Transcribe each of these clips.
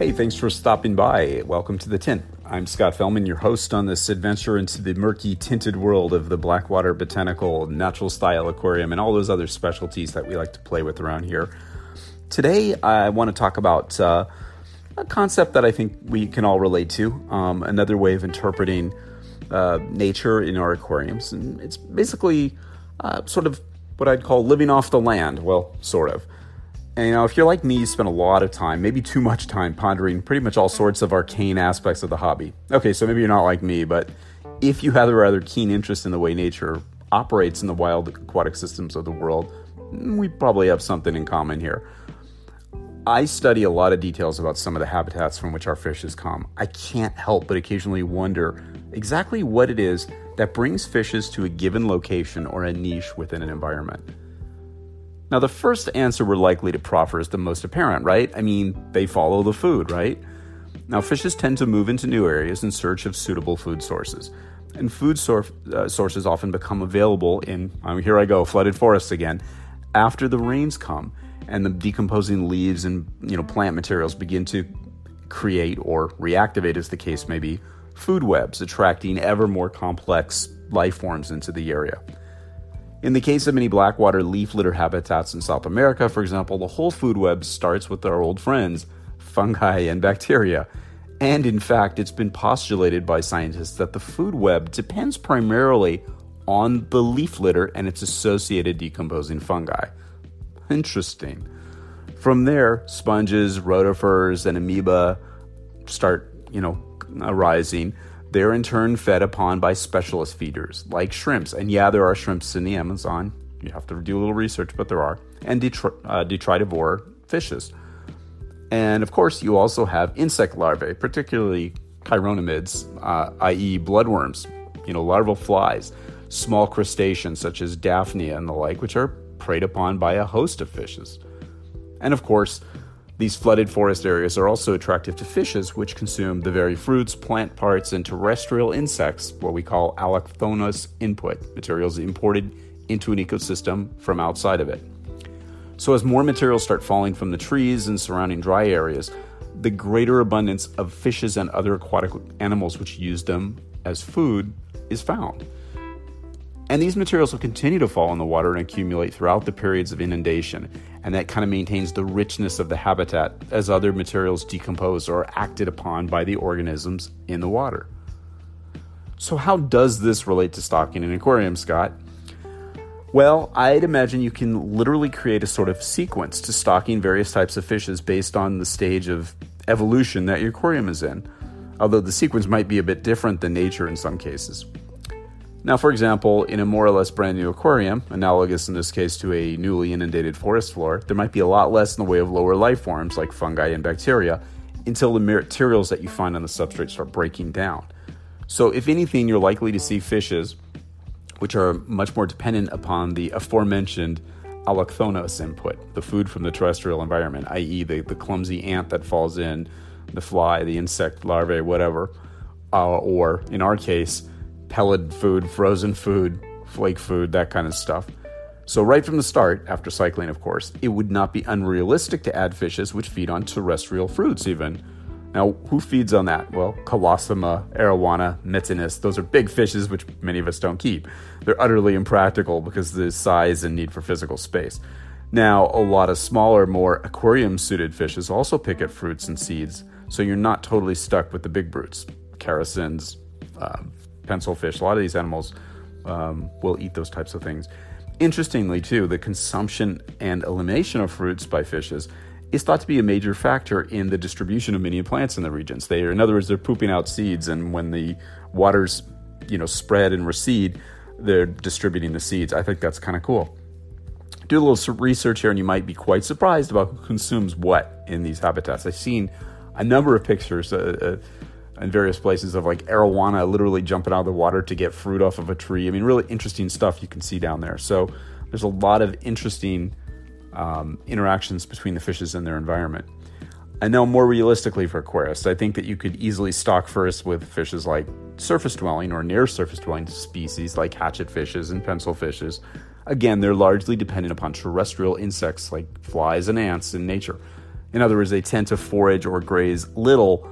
Hey, thanks for stopping by. Welcome to the Tint. I'm Scott Fellman, your host on this adventure into the murky tinted world of the Blackwater Botanical Natural Style Aquarium and all those other specialties that we like to play with around here. Today, I want to talk about uh, a concept that I think we can all relate to, um, another way of interpreting uh, nature in our aquariums. And it's basically uh, sort of what I'd call living off the land. Well, sort of. And you know, if you're like me, you spend a lot of time, maybe too much time, pondering pretty much all sorts of arcane aspects of the hobby. Okay, so maybe you're not like me, but if you have a rather keen interest in the way nature operates in the wild aquatic systems of the world, we probably have something in common here. I study a lot of details about some of the habitats from which our fishes come. I can't help but occasionally wonder exactly what it is that brings fishes to a given location or a niche within an environment. Now, the first answer we're likely to proffer is the most apparent, right? I mean, they follow the food, right? Now, fishes tend to move into new areas in search of suitable food sources. And food sor- uh, sources often become available in, oh, here I go, flooded forests again, after the rains come and the decomposing leaves and you know plant materials begin to create or reactivate, as the case may be, food webs, attracting ever more complex life forms into the area. In the case of many blackwater leaf litter habitats in South America, for example, the whole food web starts with our old friends, fungi and bacteria. And in fact, it's been postulated by scientists that the food web depends primarily on the leaf litter and its associated decomposing fungi. Interesting. From there, sponges, rotifers, and amoeba start, you know, arising they're in turn fed upon by specialist feeders like shrimps. And yeah, there are shrimps in the Amazon. You have to do a little research, but there are. And detri- uh, detritivore fishes. And of course, you also have insect larvae, particularly chironomids, uh, i.e., bloodworms, you know, larval flies, small crustaceans such as Daphnia and the like, which are preyed upon by a host of fishes. And of course, these flooded forest areas are also attractive to fishes, which consume the very fruits, plant parts, and terrestrial insects, what we call allochthonous input, materials imported into an ecosystem from outside of it. So, as more materials start falling from the trees and surrounding dry areas, the greater abundance of fishes and other aquatic animals which use them as food is found. And these materials will continue to fall in the water and accumulate throughout the periods of inundation. And that kind of maintains the richness of the habitat as other materials decompose or are acted upon by the organisms in the water. So, how does this relate to stocking an aquarium, Scott? Well, I'd imagine you can literally create a sort of sequence to stocking various types of fishes based on the stage of evolution that your aquarium is in, although the sequence might be a bit different than nature in some cases. Now, for example, in a more or less brand new aquarium, analogous in this case to a newly inundated forest floor, there might be a lot less in the way of lower life forms like fungi and bacteria until the materials that you find on the substrate start breaking down. So, if anything, you're likely to see fishes which are much more dependent upon the aforementioned allochthonous input, the food from the terrestrial environment, i.e., the, the clumsy ant that falls in, the fly, the insect larvae, whatever, uh, or in our case, pellet food, frozen food, flake food, that kind of stuff. So, right from the start, after cycling, of course, it would not be unrealistic to add fishes which feed on terrestrial fruits, even. Now, who feeds on that? Well, Colossoma, Arowana, Metynnis, those are big fishes which many of us don't keep. They're utterly impractical because of the size and need for physical space. Now, a lot of smaller, more aquarium suited fishes also pick at fruits and seeds, so you're not totally stuck with the big brutes. Characins, uh, pencil fish, a lot of these animals um, will eat those types of things. Interestingly, too, the consumption and elimination of fruits by fishes is thought to be a major factor in the distribution of many plants in the regions. They, are, in other words, they're pooping out seeds, and when the waters, you know, spread and recede, they're distributing the seeds. I think that's kind of cool. Do a little research here, and you might be quite surprised about who consumes what in these habitats. I've seen a number of pictures uh, uh, in various places of like arowana literally jumping out of the water to get fruit off of a tree. I mean, really interesting stuff you can see down there. So there's a lot of interesting um, interactions between the fishes and their environment. And now, more realistically for aquarists, I think that you could easily stock first with fishes like surface dwelling or near surface dwelling species like hatchet fishes and pencil fishes. Again, they're largely dependent upon terrestrial insects like flies and ants in nature. In other words, they tend to forage or graze little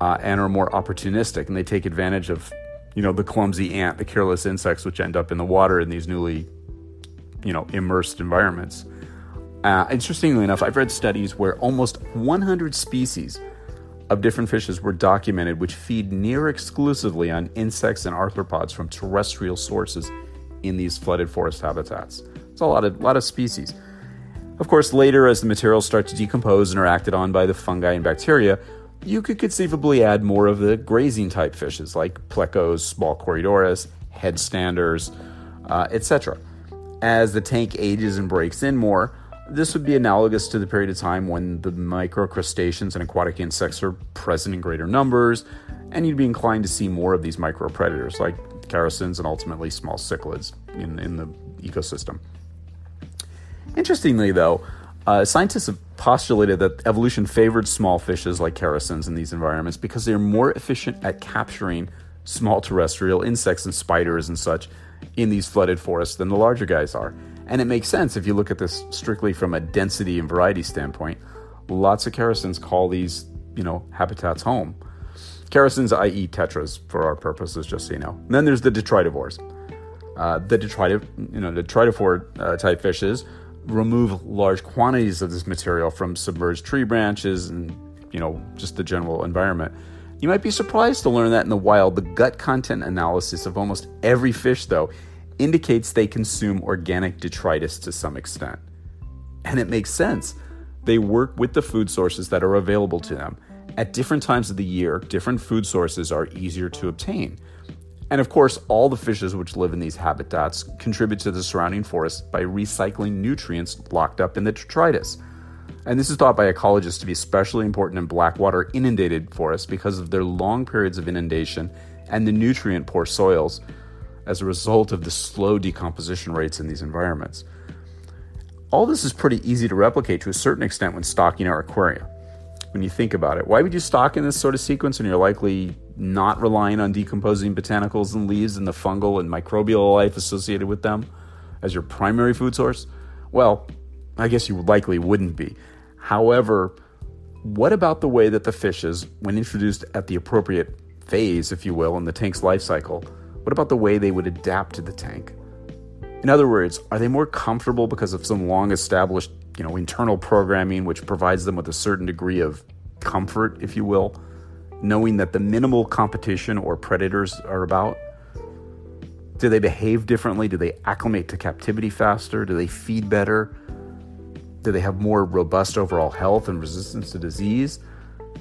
uh, and are more opportunistic, and they take advantage of, you know, the clumsy ant, the careless insects which end up in the water in these newly, you know, immersed environments. Uh, interestingly enough, I've read studies where almost 100 species of different fishes were documented which feed near exclusively on insects and arthropods from terrestrial sources in these flooded forest habitats. It's a lot of, lot of species. Of course, later, as the materials start to decompose and are acted on by the fungi and bacteria, you could conceivably add more of the grazing type fishes like plecos, small corydoras, headstanders, uh, etc. As the tank ages and breaks in more, this would be analogous to the period of time when the microcrustaceans and aquatic insects are present in greater numbers, and you'd be inclined to see more of these micropredators like characins and ultimately small cichlids in, in the ecosystem. Interestingly, though, uh, scientists have postulated that evolution favored small fishes like characins in these environments because they're more efficient at capturing small terrestrial insects and spiders and such in these flooded forests than the larger guys are. And it makes sense if you look at this strictly from a density and variety standpoint. Lots of characins call these, you know, habitats home. Characins, i.e., tetras, for our purposes, just so you know. And then there's the detritivores. Uh, the detritiv, you know, detritivore uh, type fishes remove large quantities of this material from submerged tree branches and, you know, just the general environment. You might be surprised to learn that in the wild, the gut content analysis of almost every fish, though, indicates they consume organic detritus to some extent. And it makes sense. They work with the food sources that are available to them. At different times of the year, different food sources are easier to obtain. And of course, all the fishes which live in these habitats contribute to the surrounding forest by recycling nutrients locked up in the detritus. And this is thought by ecologists to be especially important in blackwater inundated forests because of their long periods of inundation and the nutrient poor soils as a result of the slow decomposition rates in these environments. All this is pretty easy to replicate to a certain extent when stocking our aquaria. When you think about it, why would you stock in this sort of sequence when you're likely not relying on decomposing botanicals and leaves and the fungal and microbial life associated with them as your primary food source? Well, I guess you likely wouldn't be. However, what about the way that the fishes, when introduced at the appropriate phase, if you will, in the tank's life cycle, what about the way they would adapt to the tank? In other words, are they more comfortable because of some long established, you know, internal programming which provides them with a certain degree of comfort, if you will, knowing that the minimal competition or predators are about? Do they behave differently? Do they acclimate to captivity faster? Do they feed better? Do they have more robust overall health and resistance to disease?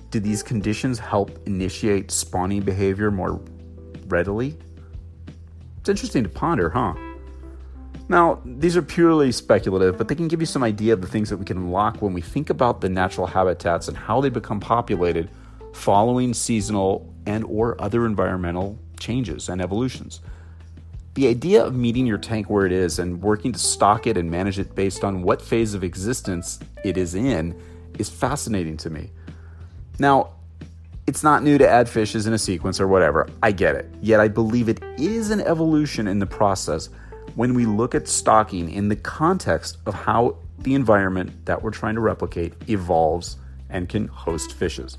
Do these conditions help initiate spawning behavior more readily? It's interesting to ponder, huh? Now, these are purely speculative, but they can give you some idea of the things that we can unlock when we think about the natural habitats and how they become populated following seasonal and or other environmental changes and evolutions. The idea of meeting your tank where it is and working to stock it and manage it based on what phase of existence it is in is fascinating to me. Now, it's not new to add fishes in a sequence or whatever. I get it. Yet I believe it is an evolution in the process when we look at stocking in the context of how the environment that we're trying to replicate evolves and can host fishes.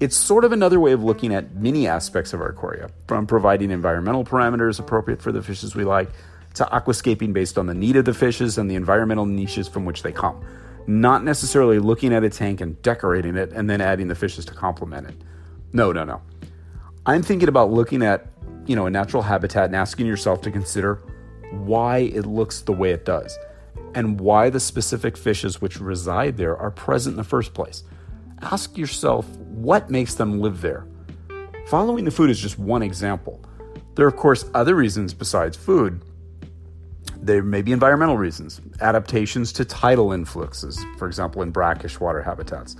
It's sort of another way of looking at many aspects of our aquaria, from providing environmental parameters appropriate for the fishes we like, to aquascaping based on the need of the fishes and the environmental niches from which they come not necessarily looking at a tank and decorating it and then adding the fishes to complement it. No, no, no. I'm thinking about looking at, you know, a natural habitat and asking yourself to consider why it looks the way it does and why the specific fishes which reside there are present in the first place. Ask yourself what makes them live there. Following the food is just one example. There are, of course, other reasons besides food There may be environmental reasons, adaptations to tidal influxes, for example, in brackish water habitats,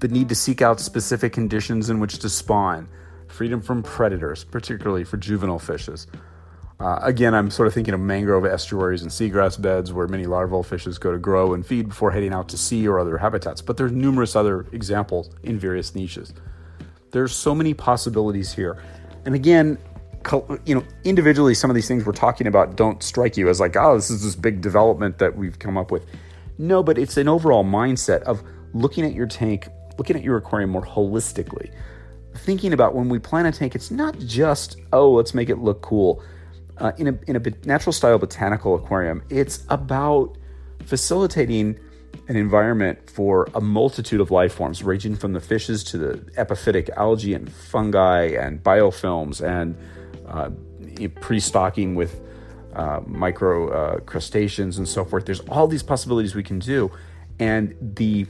the need to seek out specific conditions in which to spawn, freedom from predators, particularly for juvenile fishes. Uh, again, I'm sort of thinking of mangrove estuaries and seagrass beds where many larval fishes go to grow and feed before heading out to sea or other habitats. But there's numerous other examples in various niches. There's so many possibilities here. And again, you know, individually, some of these things we're talking about don't strike you as like, oh, this is this big development that we've come up with. No, but it's an overall mindset of looking at your tank, looking at your aquarium more holistically. Thinking about when we plan a tank, it's not just, oh, let's make it look cool. Uh, in, a, in a natural style botanical aquarium, it's about facilitating an environment for a multitude of life forms, ranging from the fishes to the epiphytic algae and fungi and biofilms and uh, pre-stocking with uh, micro uh, crustaceans and so forth. There's all these possibilities we can do, and the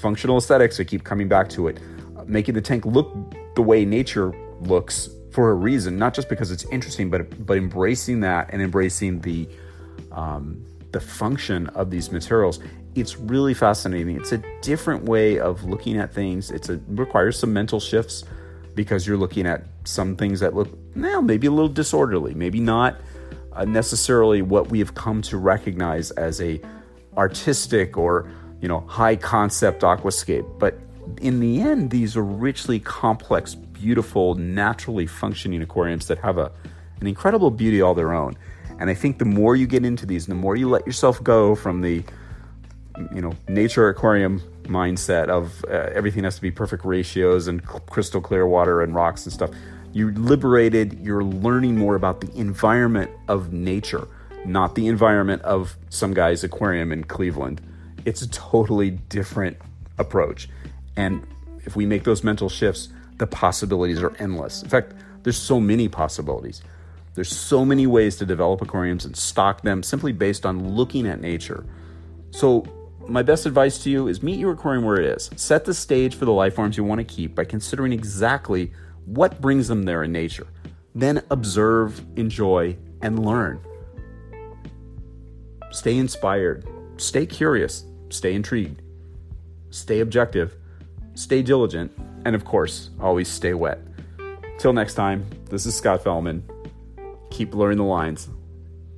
functional aesthetics. I keep coming back to it, making the tank look the way nature looks for a reason, not just because it's interesting, but but embracing that and embracing the um, the function of these materials. It's really fascinating. It's a different way of looking at things. It's a it requires some mental shifts because you're looking at some things that look now maybe a little disorderly, maybe not uh, necessarily what we have come to recognize as a artistic or you know high concept aquascape. But in the end, these are richly complex, beautiful, naturally functioning aquariums that have a an incredible beauty all their own. And I think the more you get into these, the more you let yourself go from the you know nature aquarium mindset of uh, everything has to be perfect ratios and crystal clear water and rocks and stuff. You're liberated, you're learning more about the environment of nature, not the environment of some guy's aquarium in Cleveland. It's a totally different approach. And if we make those mental shifts, the possibilities are endless. In fact, there's so many possibilities. There's so many ways to develop aquariums and stock them simply based on looking at nature. So my best advice to you is meet your aquarium where it is. Set the stage for the life forms you want to keep by considering exactly what brings them there in nature. Then observe, enjoy, and learn. Stay inspired, stay curious, stay intrigued, stay objective, stay diligent, and of course, always stay wet. Till next time, this is Scott Fellman. Keep blurring the lines.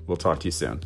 We'll talk to you soon.